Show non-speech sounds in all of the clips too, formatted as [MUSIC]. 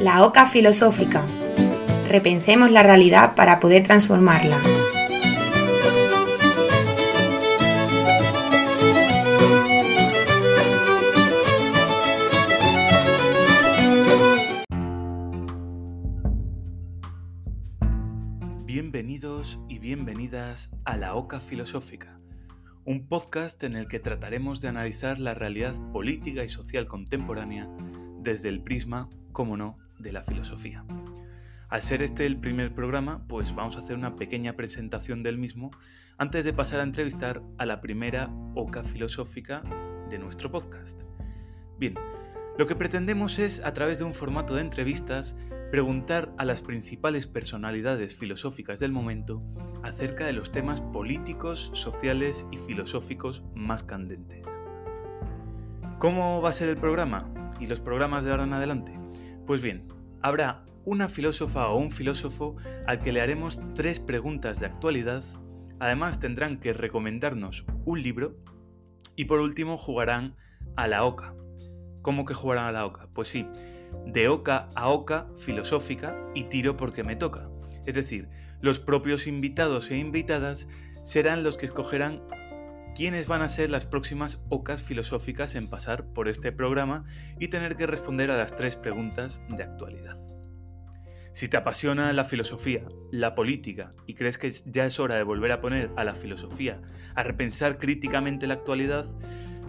La OCA filosófica. Repensemos la realidad para poder transformarla. Bienvenidos y bienvenidas a La OCA filosófica, un podcast en el que trataremos de analizar la realidad política y social contemporánea desde el prisma, como no, de la filosofía. Al ser este el primer programa, pues vamos a hacer una pequeña presentación del mismo antes de pasar a entrevistar a la primera oca filosófica de nuestro podcast. Bien, lo que pretendemos es, a través de un formato de entrevistas, preguntar a las principales personalidades filosóficas del momento acerca de los temas políticos, sociales y filosóficos más candentes. ¿Cómo va a ser el programa y los programas de ahora en adelante? Pues bien, habrá una filósofa o un filósofo al que le haremos tres preguntas de actualidad, además tendrán que recomendarnos un libro y por último jugarán a la oca. ¿Cómo que jugarán a la oca? Pues sí, de oca a oca filosófica y tiro porque me toca. Es decir, los propios invitados e invitadas serán los que escogerán quiénes van a ser las próximas ocas filosóficas en pasar por este programa y tener que responder a las tres preguntas de actualidad. Si te apasiona la filosofía, la política y crees que ya es hora de volver a poner a la filosofía a repensar críticamente la actualidad,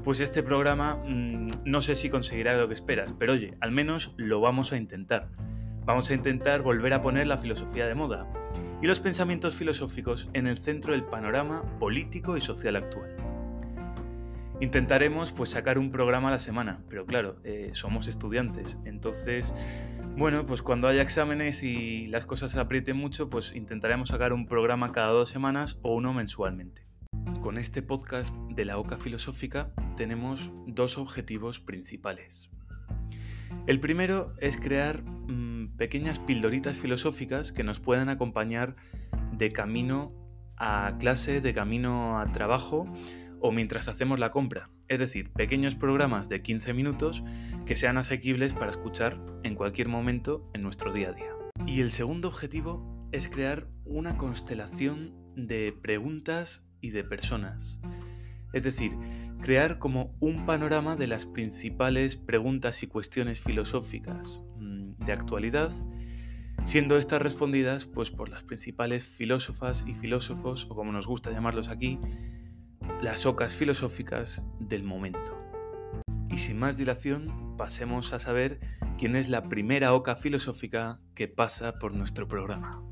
pues este programa mm, no sé si conseguirá lo que esperas, pero oye, al menos lo vamos a intentar. Vamos a intentar volver a poner la filosofía de moda y los pensamientos filosóficos en el centro del panorama político y social actual. Intentaremos pues sacar un programa a la semana, pero claro, eh, somos estudiantes, entonces, bueno, pues cuando haya exámenes y las cosas se aprieten mucho, pues intentaremos sacar un programa cada dos semanas o uno mensualmente. Con este podcast de la OCA filosófica tenemos dos objetivos principales. El primero es crear mm, pequeñas pildoritas filosóficas que nos puedan acompañar de camino a clase, de camino a trabajo o mientras hacemos la compra. Es decir, pequeños programas de 15 minutos que sean asequibles para escuchar en cualquier momento en nuestro día a día. Y el segundo objetivo es crear una constelación de preguntas y de personas. Es decir, crear como un panorama de las principales preguntas y cuestiones filosóficas mm, de actualidad, siendo estas respondidas pues, por las principales filósofas y filósofos, o como nos gusta llamarlos aquí, las ocas filosóficas del momento. Y sin más dilación, pasemos a saber quién es la primera oca filosófica que pasa por nuestro programa.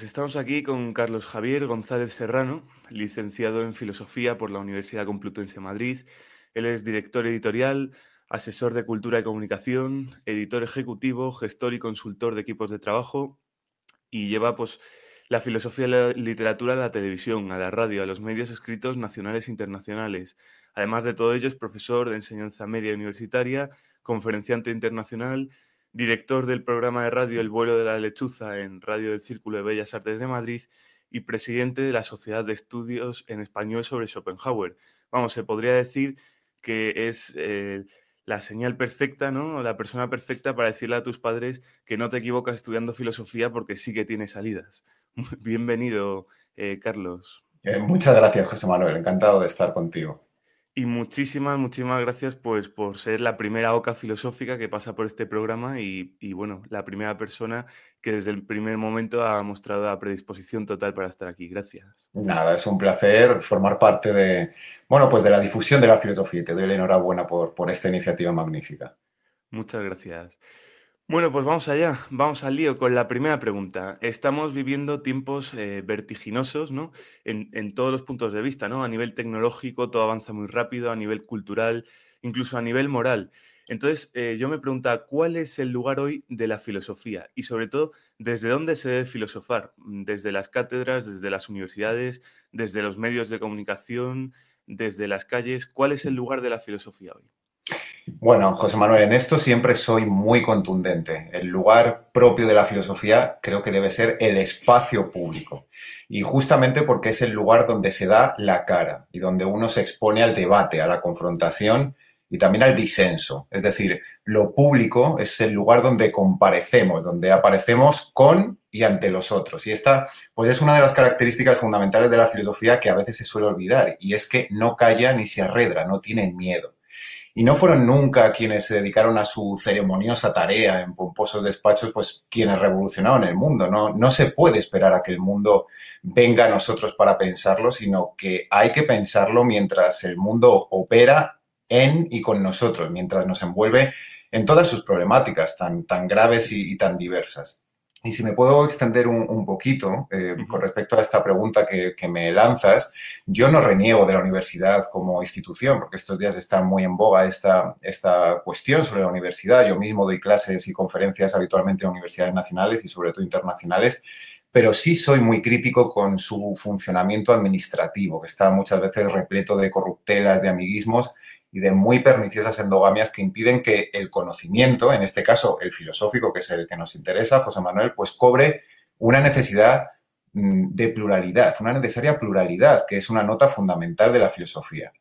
Pues estamos aquí con Carlos Javier González Serrano, licenciado en Filosofía por la Universidad Complutense de Madrid. Él es director editorial, asesor de cultura y comunicación, editor ejecutivo, gestor y consultor de equipos de trabajo y lleva pues la filosofía y la literatura a la televisión, a la radio, a los medios escritos nacionales e internacionales. Además de todo ello, es profesor de enseñanza media universitaria, conferenciante internacional director del programa de radio El vuelo de la lechuza en Radio del Círculo de Bellas Artes de Madrid y presidente de la Sociedad de Estudios en Español sobre Schopenhauer. Vamos, se podría decir que es eh, la señal perfecta, ¿no? La persona perfecta para decirle a tus padres que no te equivocas estudiando filosofía porque sí que tiene salidas. [LAUGHS] Bienvenido, eh, Carlos. Eh, muchas gracias, José Manuel. Encantado de estar contigo. Y muchísimas, muchísimas gracias pues, por ser la primera oca filosófica que pasa por este programa y, bueno, la primera persona que desde el primer momento ha mostrado la predisposición total para estar aquí. Gracias. Nada, es un placer formar parte de, bueno, pues de la difusión de la filosofía y te doy la enhorabuena por, por esta iniciativa magnífica. Muchas gracias. Bueno, pues vamos allá, vamos al lío con la primera pregunta. Estamos viviendo tiempos eh, vertiginosos, ¿no? En, en, todos los puntos de vista, ¿no? A nivel tecnológico todo avanza muy rápido, a nivel cultural, incluso a nivel moral. Entonces, eh, yo me preguntaba, ¿cuál es el lugar hoy de la filosofía? Y sobre todo, ¿desde dónde se debe filosofar? ¿Desde las cátedras, desde las universidades, desde los medios de comunicación, desde las calles? ¿Cuál es el lugar de la filosofía hoy? Bueno, José Manuel, en esto siempre soy muy contundente. El lugar propio de la filosofía creo que debe ser el espacio público. Y justamente porque es el lugar donde se da la cara y donde uno se expone al debate, a la confrontación y también al disenso. Es decir, lo público es el lugar donde comparecemos, donde aparecemos con y ante los otros. Y esta, pues es una de las características fundamentales de la filosofía que a veces se suele olvidar, y es que no calla ni se arredra, no tiene miedo. Y no fueron nunca quienes se dedicaron a su ceremoniosa tarea en pomposos despachos, pues quienes revolucionaron el mundo. No, no se puede esperar a que el mundo venga a nosotros para pensarlo, sino que hay que pensarlo mientras el mundo opera en y con nosotros, mientras nos envuelve en todas sus problemáticas tan, tan graves y tan diversas. Y si me puedo extender un, poquito eh, con respecto a esta pregunta que, me lanzas, yo no reniego de la universidad como institución, porque estos días está muy en boga esta, esta cuestión sobre la universidad. Yo mismo doy clases y conferencias habitualmente en universidades nacionales y sobre todo internacionales, pero sí soy muy crítico con su funcionamiento administrativo, que está muchas veces repleto de corruptelas, de amiguismos y de muy perniciosas endogamias que impiden que el conocimiento, en este caso el filosófico, que es el que nos interesa, José Manuel, pues cobre una necesidad mm, de pluralidad, una necesaria pluralidad, que es una nota fundamental de la filosofía.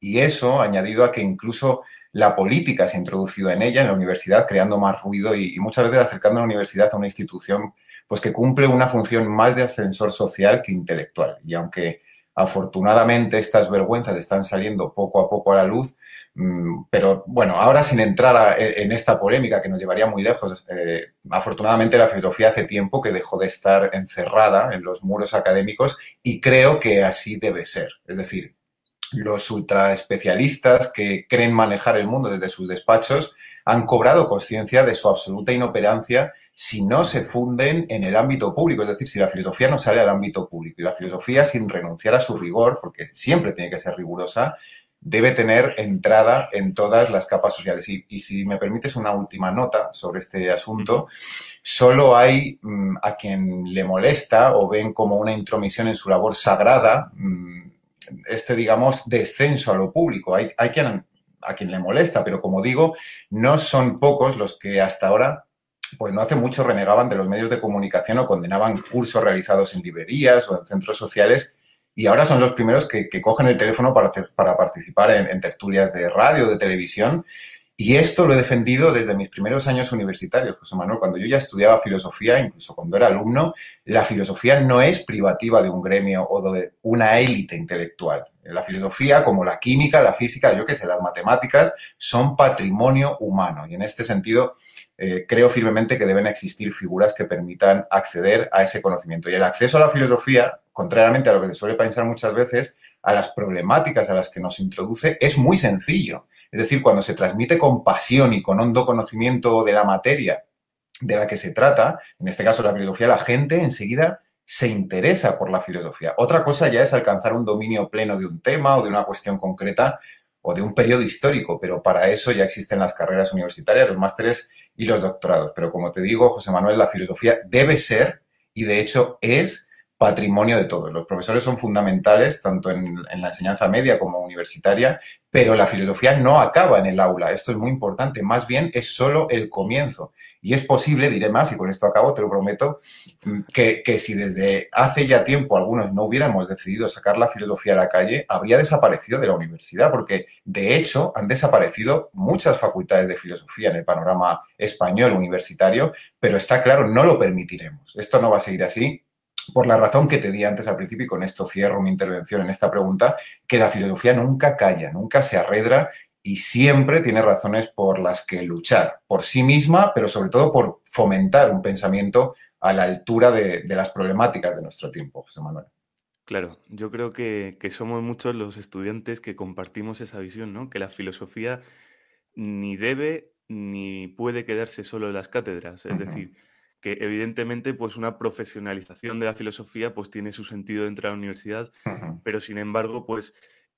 Y eso, añadido a que incluso la política se ha introducido en ella, en la universidad, creando más ruido y, muchas veces acercando a la universidad a una institución pues que cumple una función más de ascensor social que intelectual. Y aunque Afortunadamente estas vergüenzas están saliendo poco a poco a la luz, mm, pero bueno, ahora sin entrar en esta polémica que nos llevaría muy lejos, eh, afortunadamente la filosofía hace tiempo que dejó de estar encerrada en los muros académicos y creo que así debe ser. Es decir, los ultra especialistas que creen manejar el mundo desde sus despachos han cobrado conciencia de su absoluta inoperancia si no se funden en el ámbito público, es decir, si la filosofía no sale al ámbito público y la filosofía sin renunciar a su rigor, porque siempre tiene que ser rigurosa, debe tener entrada en todas las capas sociales. Y, si me permites una última nota sobre este asunto, solo hay mm, a quien le molesta o ven como una intromisión en su labor sagrada mm, este, digamos, descenso a lo público. Hay, hay quien, a quien le molesta, pero como digo, no son pocos los que hasta ahora pues no hace mucho renegaban de los medios de comunicación o condenaban cursos realizados en librerías o en centros sociales y ahora son los primeros que, cogen el teléfono para, participar en, tertulias de radio, de televisión. Y esto lo he defendido desde mis primeros años universitarios, José Manuel. Cuando yo ya estudiaba filosofía, incluso cuando era alumno, la filosofía no es privativa de un gremio o de una élite intelectual. La filosofía, como la química, la física, yo qué sé, las matemáticas, son patrimonio humano. Y en este sentido, eh, creo firmemente que deben existir figuras que permitan acceder a ese conocimiento. Y el acceso a la filosofía, contrariamente a lo que se suele pensar muchas veces, a las problemáticas a las que nos introduce, es muy sencillo. Es decir, cuando se transmite con pasión y con hondo conocimiento de la materia de la que se trata, en este caso la filosofía, la gente enseguida se interesa por la filosofía. Otra cosa ya es alcanzar un dominio pleno de un tema o de una cuestión concreta o de un periodo histórico, pero para eso ya existen las carreras universitarias, los másteres y los doctorados. Pero como te digo, José Manuel, la filosofía debe ser, y de hecho es, patrimonio de todos. Los profesores son fundamentales, tanto en, la enseñanza media como universitaria, pero la filosofía no acaba en el aula. Esto es muy importante. Más bien es solo el comienzo. Y es posible, diré más, y con esto acabo, te lo prometo, que, si desde hace ya tiempo algunos no hubiéramos decidido sacar la filosofía a la calle, habría desaparecido de la universidad, porque de hecho han desaparecido muchas facultades de filosofía en el panorama español universitario, pero está claro, no lo permitiremos. Esto no va a seguir así por la razón que te di antes al principio, y con esto cierro mi intervención en esta pregunta, que la filosofía nunca calla, nunca se arredra y siempre tiene razones por las que luchar, por sí misma, pero sobre todo por fomentar un pensamiento a la altura de, las problemáticas de nuestro tiempo, José Manuel. Claro, yo creo que, somos muchos los estudiantes que compartimos esa visión, ¿no? Que la filosofía ni debe ni puede quedarse solo en las cátedras. Es decir, que evidentemente pues una profesionalización de la filosofía pues tiene su sentido dentro de la universidad, pero sin embargo pues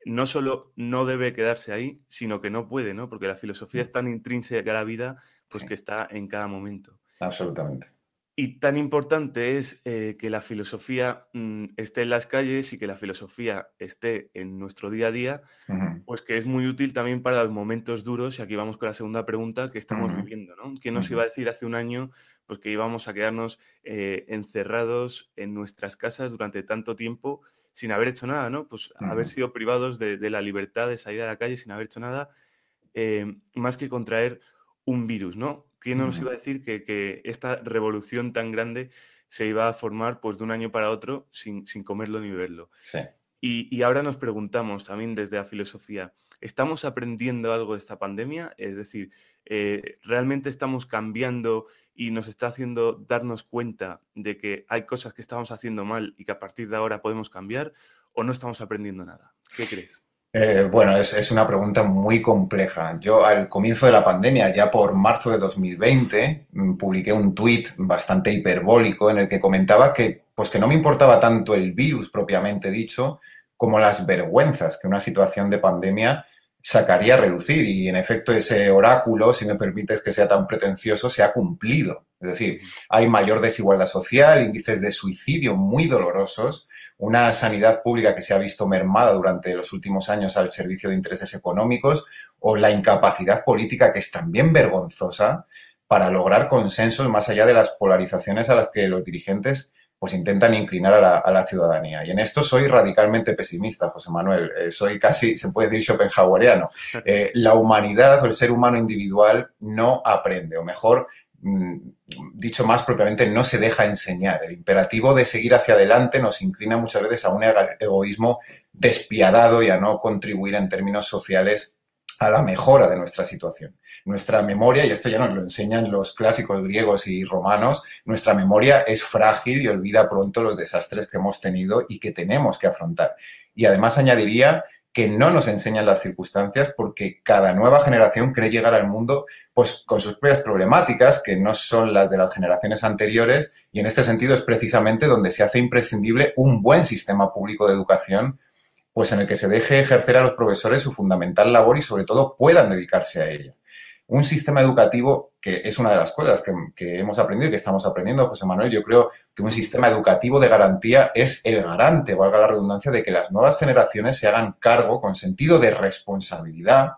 no solo no debe quedarse ahí, sino que no puede, ¿no? Porque la filosofía es tan intrínseca a la vida, pues que está en cada momento. Absolutamente. Y tan importante es eh, que la filosofía mm, esté en las calles y que la filosofía esté en nuestro día a día, pues que es muy útil también para los momentos duros, y aquí vamos con la segunda pregunta que estamos viviendo, ¿no? ¿Quién nos iba a decir hace un año pues, que íbamos a quedarnos eh, encerrados en nuestras casas durante tanto tiempo sin haber hecho nada, ¿no? Pues haber sido privados de, la libertad de salir a la calle sin haber hecho nada, eh, más que contraer un virus, ¿no? ¿Quién nos iba a decir que, esta revolución tan grande se iba a formar pues, de un año para otro sin, comerlo ni beberlo? Sí. Y, ahora nos preguntamos también desde la filosofía, ¿estamos aprendiendo algo de esta pandemia? Es decir, eh, ¿realmente estamos cambiando y nos está haciendo darnos cuenta de que hay cosas que estamos haciendo mal y que a partir de ahora podemos cambiar? ¿O no estamos aprendiendo nada? ¿Qué crees? Eh, bueno, es, una pregunta muy compleja. Yo al comienzo de la pandemia, ya por marzo de 2020, mm, publiqué un tuit bastante hiperbólico en el que comentaba que, pues que no me importaba tanto el virus propiamente dicho como las vergüenzas que una situación de pandemia sacaría a relucir. Y en efecto ese oráculo, si me permites que sea tan pretencioso, se ha cumplido. Es decir, hay mayor desigualdad social, índices de suicidio muy dolorosos, una sanidad pública que se ha visto mermada durante los últimos años al servicio de intereses económicos o la incapacidad política que es también vergonzosa para lograr consensos más allá de las polarizaciones a las que los dirigentes pues intentan inclinar a la, ciudadanía. Y en esto soy radicalmente pesimista, José Manuel. Eh, soy casi, se puede decir, schopenhaueriano. [LAUGHS] Eh, la humanidad o el ser humano individual no aprende, o mejor, Mm, dicho más propiamente, no se deja enseñar. El imperativo de seguir hacia adelante nos inclina muchas veces a un egoísmo despiadado y a no contribuir en términos sociales a la mejora de nuestra situación. Nuestra memoria, y esto ya nos lo enseñan los clásicos griegos y romanos, nuestra memoria es frágil y olvida pronto los desastres que hemos tenido y que tenemos que afrontar. Y además añadiría que no nos enseñan las circunstancias porque cada nueva generación cree llegar al mundo pues con sus propias problemáticas que no son las de las generaciones anteriores y en este sentido es precisamente donde se hace imprescindible un buen sistema público de educación pues en el que se deje ejercer a los profesores su fundamental labor y sobre todo puedan dedicarse a ella. Un sistema educativo, que es una de las cosas que, hemos aprendido y que estamos aprendiendo, José Manuel, yo creo que un sistema educativo de garantía es el garante, valga la redundancia, de que las nuevas generaciones se hagan cargo con sentido de responsabilidad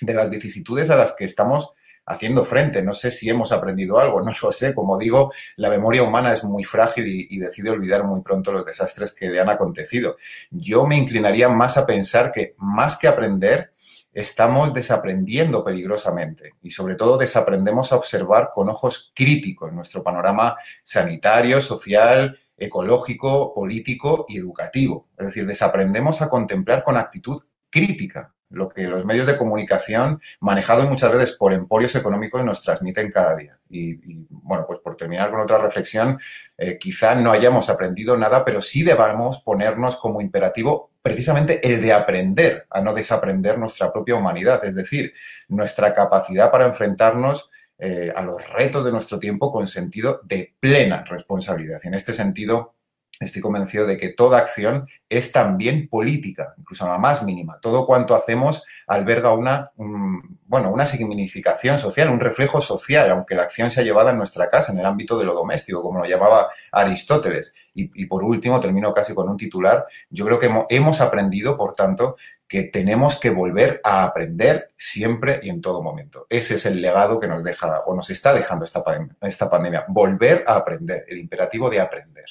de las vicisitudes a las que estamos haciendo frente. No sé si hemos aprendido algo, no lo sé. Como digo, la memoria humana es muy frágil y, decide olvidar muy pronto los desastres que le han acontecido. Yo me inclinaría más a pensar que más que aprender, estamos desaprendiendo peligrosamente y sobre todo desaprendemos a observar con ojos críticos nuestro panorama sanitario, social, ecológico, político y educativo. Es decir, desaprendemos a contemplar con actitud crítica lo que los medios de comunicación, manejados muchas veces por emporios económicos, nos transmiten cada día. Y, bueno, pues por terminar con otra reflexión, eh, quizá no hayamos aprendido nada, pero sí debamos ponernos como imperativo precisamente el de aprender a no desaprender nuestra propia humanidad, es decir, nuestra capacidad para enfrentarnos eh, a los retos de nuestro tiempo con sentido de plena responsabilidad. Y en este sentido, estoy convencido de que toda acción es también política, incluso la más mínima. Todo cuanto hacemos alberga una, bueno, una significación social, un reflejo social, aunque la acción sea llevada en nuestra casa, en el ámbito de lo doméstico, como lo llamaba Aristóteles. Y, por último, termino casi con un titular, yo creo que hemos aprendido, por tanto, que tenemos que volver a aprender siempre y en todo momento. Ese es el legado que nos deja o nos está dejando esta, esta pandemia. Volver a aprender, el imperativo de aprender.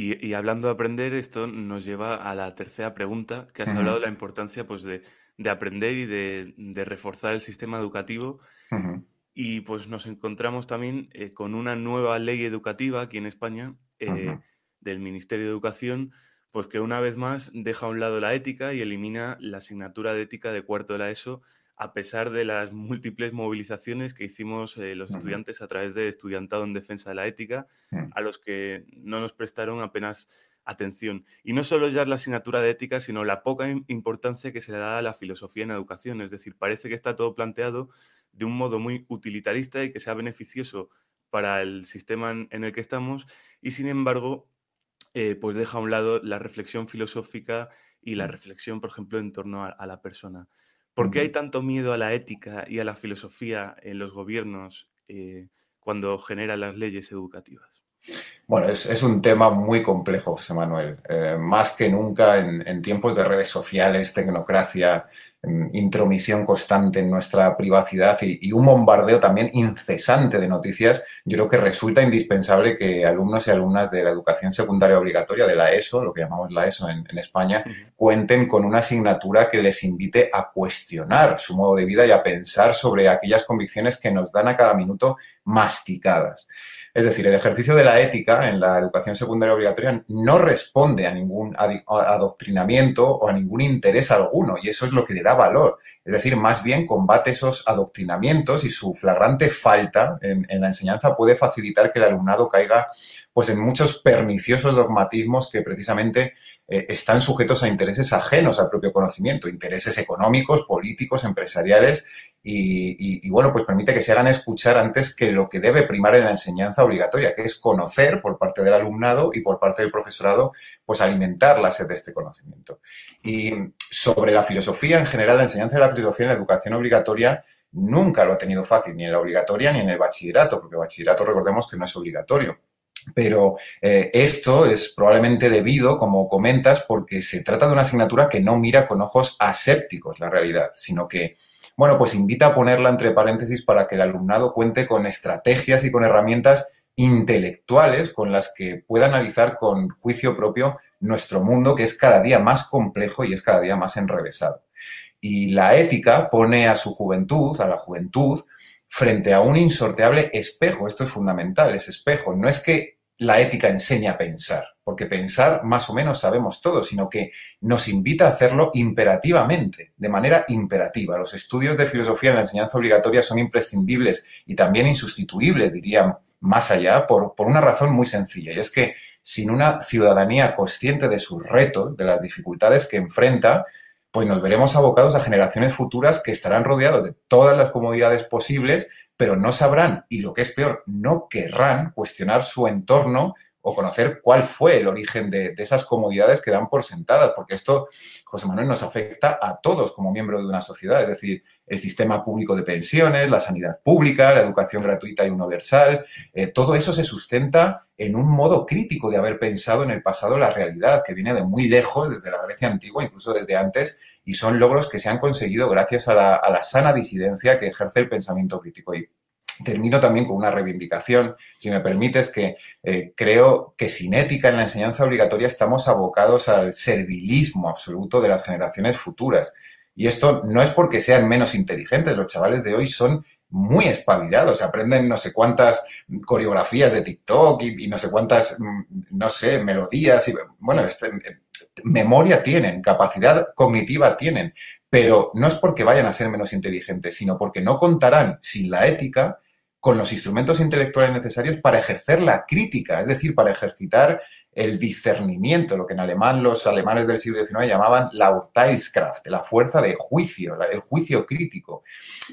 Y, hablando de aprender, esto nos lleva a la tercera pregunta, que has hablado de la importancia pues, de, aprender y de, reforzar el sistema educativo. Y pues nos encontramos también eh, con una nueva ley educativa aquí en España, eh, del Ministerio de Educación, pues que una vez más deja a un lado la ética y elimina la asignatura de ética de cuarto de la ESO a pesar de las múltiples movilizaciones que hicimos eh, los estudiantes a través de Estudiantado en Defensa de la Ética, mm. a los que no nos prestaron apenas atención. Y no solo ya la asignatura de ética, sino la poca importancia que se le da a la filosofía en educación. Es decir, parece que está todo planteado de un modo muy utilitarista y que sea beneficioso para el sistema en, el que estamos, y sin embargo, eh, pues deja a un lado la reflexión filosófica y la mm. reflexión, por ejemplo, en torno a, la persona. ¿Por qué hay tanto miedo a la ética y a la filosofía en los gobiernos eh, cuando generan las leyes educativas? Bueno, es, un tema muy complejo, José Manuel. Eh, más que nunca en, tiempos de redes sociales, tecnocracia, intromisión constante en nuestra privacidad y, un bombardeo también incesante de noticias, yo creo que resulta indispensable que alumnos y alumnas de la educación secundaria obligatoria, de la ESO, lo que llamamos la ESO en, en España, cuenten con una asignatura que les invite a cuestionar su modo de vida y a pensar sobre aquellas convicciones que nos dan a cada minuto masticadas. Es decir, el ejercicio de la ética en la educación secundaria obligatoria no responde a ningún adoctrinamiento o a ningún interés alguno y eso es lo que le da valor. Es decir, más bien combate esos adoctrinamientos y su flagrante falta en, la enseñanza puede facilitar que el alumnado caiga pues, en muchos perniciosos dogmatismos que precisamente eh, están sujetos a intereses ajenos al propio conocimiento, intereses económicos, políticos, empresariales y, bueno, pues permite que se hagan escuchar antes que lo que debe primar en la enseñanza obligatoria, que es conocer por parte del alumnado y por parte del profesorado, pues alimentar la sed de este conocimiento. Y sobre la filosofía en general, la enseñanza de la filosofía en la educación obligatoria nunca lo ha tenido fácil, ni en la obligatoria ni en el bachillerato, porque el bachillerato recordemos que no es obligatorio. Pero eh, esto es probablemente debido, como comentas, porque se trata de una asignatura que no mira con ojos asépticos la realidad, sino que bueno, pues invita a ponerla entre paréntesis para que el alumnado cuente con estrategias y con herramientas intelectuales con las que pueda analizar con juicio propio nuestro mundo, que es cada día más complejo y es cada día más enrevesado. Y la ética pone a su juventud, a la juventud, frente a un insorteable espejo. Esto es fundamental, es espejo. No es que la ética enseña a pensar, porque pensar más o menos sabemos todo, sino que nos invita a hacerlo imperativamente, de manera imperativa. Los estudios de filosofía en la enseñanza obligatoria son imprescindibles y también insustituibles, diría más allá, por, por una razón muy sencilla, y es que sin una ciudadanía consciente de sus retos, de las dificultades que enfrenta, pues nos veremos abocados a generaciones futuras que estarán rodeados de todas las comodidades posibles, pero no sabrán, y lo que es peor, no querrán cuestionar su entorno o conocer cuál fue el origen de, esas comodidades que dan por sentadas, porque esto, José Manuel, nos afecta a todos como miembros de una sociedad, es decir, el sistema público de pensiones, la sanidad pública, la educación gratuita y universal, eh, todo eso se sustenta en un modo crítico de haber pensado en el pasado la realidad, que viene de muy lejos, desde la Grecia antigua, incluso desde antes, y son logros que se han conseguido gracias a la, a la sana disidencia que ejerce el pensamiento crítico. Y Termino también con una reivindicación, si me permites, que eh, creo que sin ética en la enseñanza obligatoria estamos abocados al servilismo absoluto de las generaciones futuras. Y esto no es porque sean menos inteligentes, los chavales de hoy son muy espabilados, aprenden no sé cuántas coreografías de TikTok y, no sé cuántas, mm, no sé, melodías y, bueno, este, memoria tienen, capacidad cognitiva tienen, pero no es porque vayan a ser menos inteligentes, sino porque no contarán sin la ética con los instrumentos intelectuales necesarios para ejercer la crítica, es decir, para ejercitar el discernimiento, lo que en alemán los alemanes del siglo XIX llamaban la Urteilskraft, la fuerza de juicio, el juicio crítico.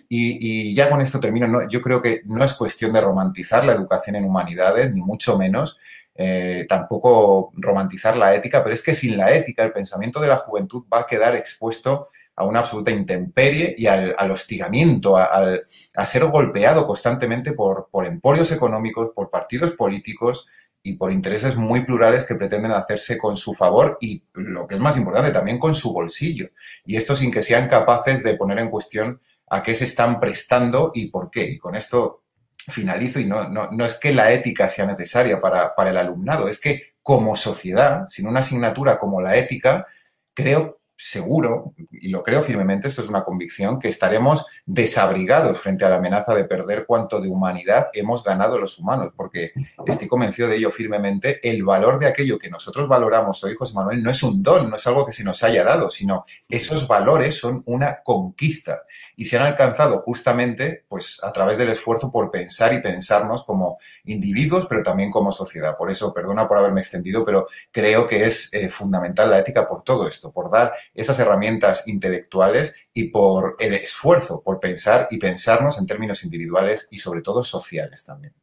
Y, ya con esto termino, yo creo que no es cuestión de romantizar la educación en humanidades, ni mucho menos, eh, tampoco romantizar la ética, pero es que sin la ética el pensamiento de la juventud va a quedar expuesto a una absoluta intemperie y al, hostigamiento, a, ser golpeado constantemente por, por emporios económicos, por partidos políticos y por intereses muy plurales que pretenden hacerse con su favor y, lo que es más importante, también con su bolsillo. Y esto sin que sean capaces de poner en cuestión a qué se están prestando y por qué. Y con esto finalizo y no, no, no es que la ética sea necesaria para, para el alumnado, es que como sociedad, sin una asignatura como la ética, creo seguro, y lo creo firmemente, esto es una convicción, que estaremos desabrigados frente a la amenaza de perder cuanto de humanidad hemos ganado los humanos, porque estoy convencido de ello firmemente, el valor de aquello que nosotros valoramos hoy, José Manuel, no es un don, no es algo que se nos haya dado, sino esos valores son una conquista y se han alcanzado justamente pues, a través del esfuerzo por pensar y pensarnos como individuos, pero también como sociedad. Por eso, perdona por haberme extendido, pero creo que es eh, fundamental la ética por todo esto, por dar esas herramientas intelectuales y por el esfuerzo por pensar y pensarnos en términos individuales y sobre todo sociales también.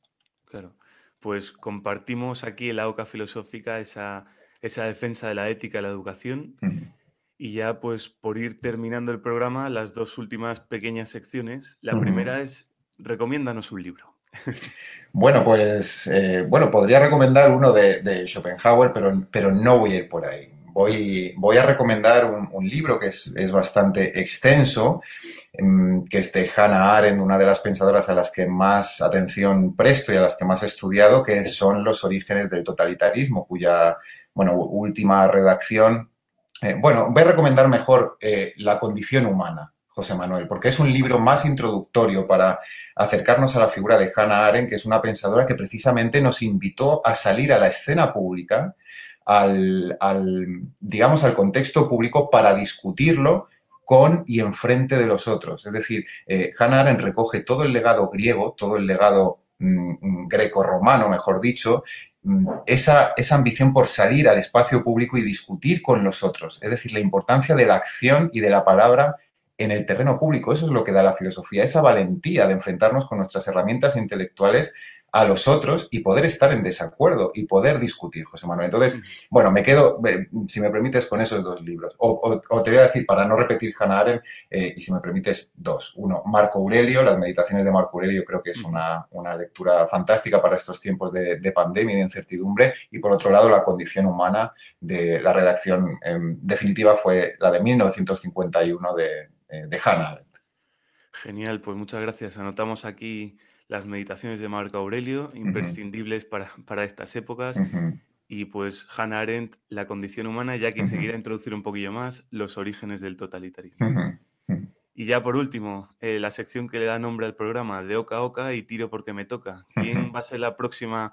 Claro. pues compartimos aquí en la OCA filosófica esa, esa defensa de la ética de la educación. Y ya, pues, por ir terminando el programa, las dos últimas pequeñas secciones. La primera es, recomiéndanos un libro. Bueno, pues, eh, bueno, podría recomendar uno de, Schopenhauer, pero, pero no voy a ir por ahí. Voy, voy a recomendar un, libro que es, es, bastante extenso, em, que es de Hannah Arendt, una de las pensadoras a las que más atención presto y a las que más he estudiado, que son los orígenes del totalitarismo, cuya bueno, última redacción. Eh, bueno, voy a recomendar mejor eh, La condición humana, José Manuel, porque es un libro más introductorio para acercarnos a la figura de Hannah Arendt, que es una pensadora que precisamente nos invitó a salir a la escena pública, al, digamos, al contexto público para discutirlo con y enfrente de los otros. Es decir, eh, Hannah Arendt recoge todo el legado griego, todo el legado mm, mm, greco-romano, mejor dicho, mm, esa, esa ambición por salir al espacio público y discutir con los otros. Es decir, la importancia de la acción y de la palabra en el terreno público. Eso es lo que da la filosofía, esa valentía de enfrentarnos con nuestras herramientas intelectuales a los otros y poder estar en desacuerdo y poder discutir, José Manuel. Entonces, bueno, me quedo, si me permites, con esos dos libros. O, te voy a decir, para no repetir Hannah Arendt, eh, y si me permites, dos. Uno, Marco Aurelio, las meditaciones de Marco Aurelio, creo que es una, lectura fantástica para estos tiempos de, pandemia y de incertidumbre. Y por otro lado, La condición humana, de la redacción em, definitiva fue la de 1951 de, eh, de Hannah Arendt. Genial, pues muchas gracias. Anotamos aquí las meditaciones de Marco Aurelio, imprescindibles para, estas épocas. Y pues Hannah Arendt, la condición humana, ya quien se quiera introducir un poquillo más, los orígenes del totalitarismo. Y ya por último, eh, la sección que le da nombre al programa, de Oca a Oca y tiro porque me toca. ¿Quién va a ser la próxima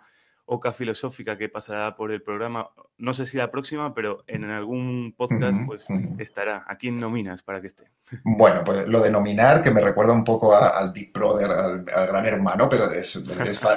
Oca Filosófica que pasará por el programa. No sé si la próxima, pero en algún podcast pues estará. ¿A quién nominas para que esté? Bueno, pues lo de nominar, que me recuerda un poco al Big Brother, al, gran hermano, pero es,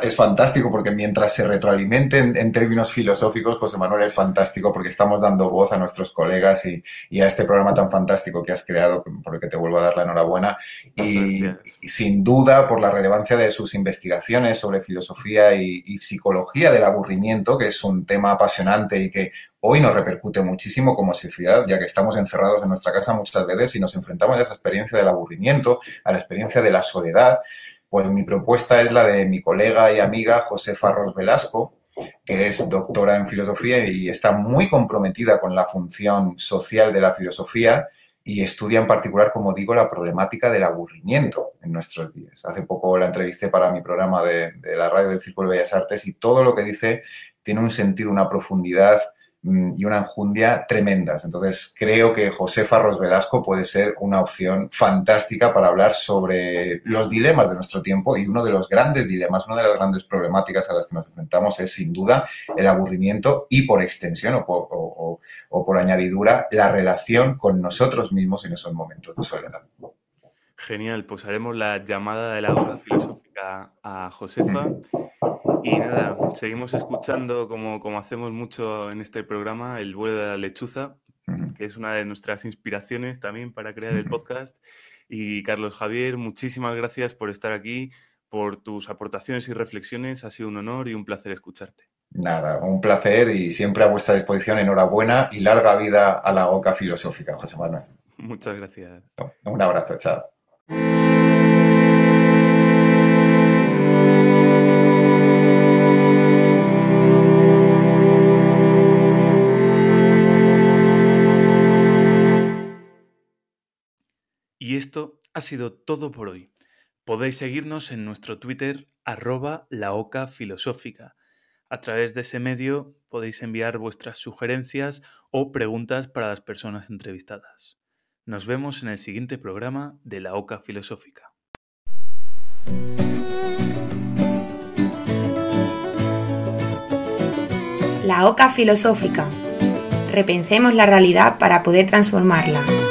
es, fantástico porque mientras se retroalimenten en términos filosóficos, José Manuel es fantástico porque estamos dando voz a nuestros colegas y, y, a este programa tan fantástico que has creado, por el que te vuelvo a dar la enhorabuena. Y, sin duda por la relevancia de sus investigaciones sobre filosofía y psicología del aburrimiento, que es un tema apasionante y que hoy nos repercute muchísimo como sociedad, ya que estamos encerrados en nuestra casa muchas veces y nos enfrentamos a esa experiencia del aburrimiento, a la experiencia de la soledad, pues mi propuesta es la de mi colega y amiga Josefa Ros Velasco, que es doctora en filosofía y está muy comprometida con la función social de la filosofía y estudia en particular, como digo, la problemática del aburrimiento en nuestros días. Hace poco la entrevisté para mi programa de, la radio del Círculo de Bellas Artes y todo lo que dice tiene un sentido, una profundidad y una enjundia tremendas. Entonces, creo que José Farros Velasco puede ser una opción fantástica para hablar sobre los dilemas de nuestro tiempo y uno de los grandes dilemas, una de las grandes problemáticas a las que nos enfrentamos es sin duda el aburrimiento y por extensión o por, añadidura la relación con nosotros mismos en esos momentos de soledad. Genial, pues haremos la llamada de la boca a Josefa y nada, seguimos escuchando, como, como hacemos mucho en este programa, el vuelo de la lechuza, que es una de nuestras inspiraciones también para crear el podcast. Y Carlos Javier, muchísimas gracias por estar aquí, por tus aportaciones y reflexiones. Ha sido un honor y un placer escucharte. Nada, un placer y siempre a vuestra disposición. Enhorabuena y larga vida a la OCA filosófica, José Manuel. Muchas gracias. Un abrazo, chao. Esto ha sido todo por hoy. Podéis seguirnos en nuestro Twitter arroba la oca filosófica. A través de ese medio podéis enviar vuestras sugerencias o preguntas para las personas entrevistadas. Nos vemos en el siguiente programa de la Oca Filosófica. La Oca Filosófica. Repensemos la realidad para poder transformarla.